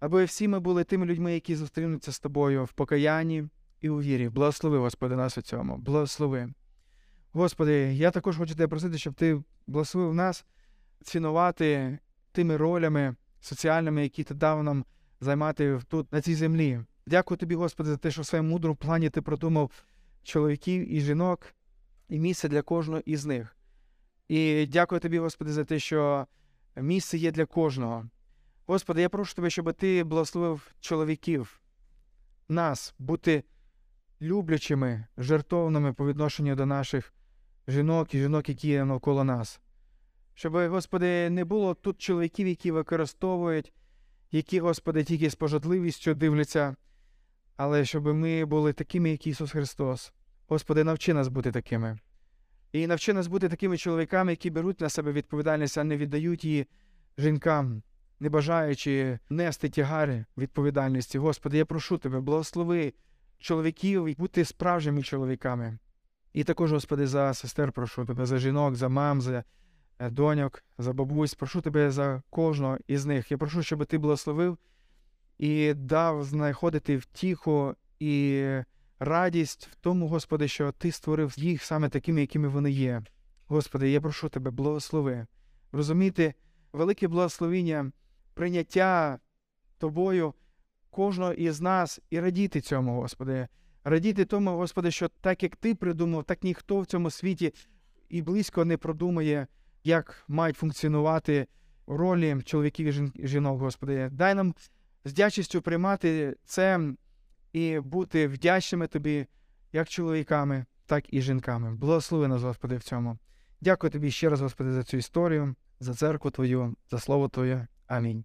Аби всі ми були тими людьми, які зустрінуться з Тобою в покаянні і у вірі. Благослови, Господи, нас у цьому. Благослови. Господи, я також хочу тебе просити, щоб Ти благословив нас цінувати тими ролями соціальними, які ти дав нам займати тут, на цій землі. Дякую тобі, Господи, за те, що в своєму мудрому плані ти продумав чоловіків і жінок і місце для кожного із них. І дякую тобі, Господи, за те, що місце є для кожного. Господи, я прошу тебе, щоб ти благословив чоловіків, нас бути люблячими, жертовними по відношенню до наших жінок і жінок, які є навколо нас. Щоб, Господи, не було тут чоловіків, які використовують, які, Господи, тільки з пожадливістю дивляться, але щоб ми були такими, як Ісус Христос. Господи, навчи нас бути такими. І навчи нас бути такими чоловіками, які беруть на себе відповідальність, а не віддають її жінкам, не бажаючи нести тягари відповідальності. Господи, я прошу Тебе, благослови чоловіків і бути справжніми чоловіками. І також, Господи, за сестер прошу Тебе, за жінок, за мам, за е, доньок, за бабусь. Прошу Тебе за кожного із них. Я прошу, щоб Ти благословив і дав знаходити втіху і радість в тому, Господи, що Ти створив їх саме такими, якими вони є. Господи, я прошу Тебе, благослови. Розуміти велике благословіння, прийняття Тобою кожного із нас і радіти цьому, Господи. Радіти тому, Господи, що так як Ти придумав, так ніхто в цьому світі і близько не продумає, як мають функціонувати ролі чоловіків і жінок, Господи. Дай нам з вдячністю приймати це і бути вдячними Тобі, як чоловіками, так і жінками. Благослови нас, Господи, в цьому. Дякую Тобі ще раз, Господи, за цю історію, за церкву Твою, за слово Твоє. Амінь.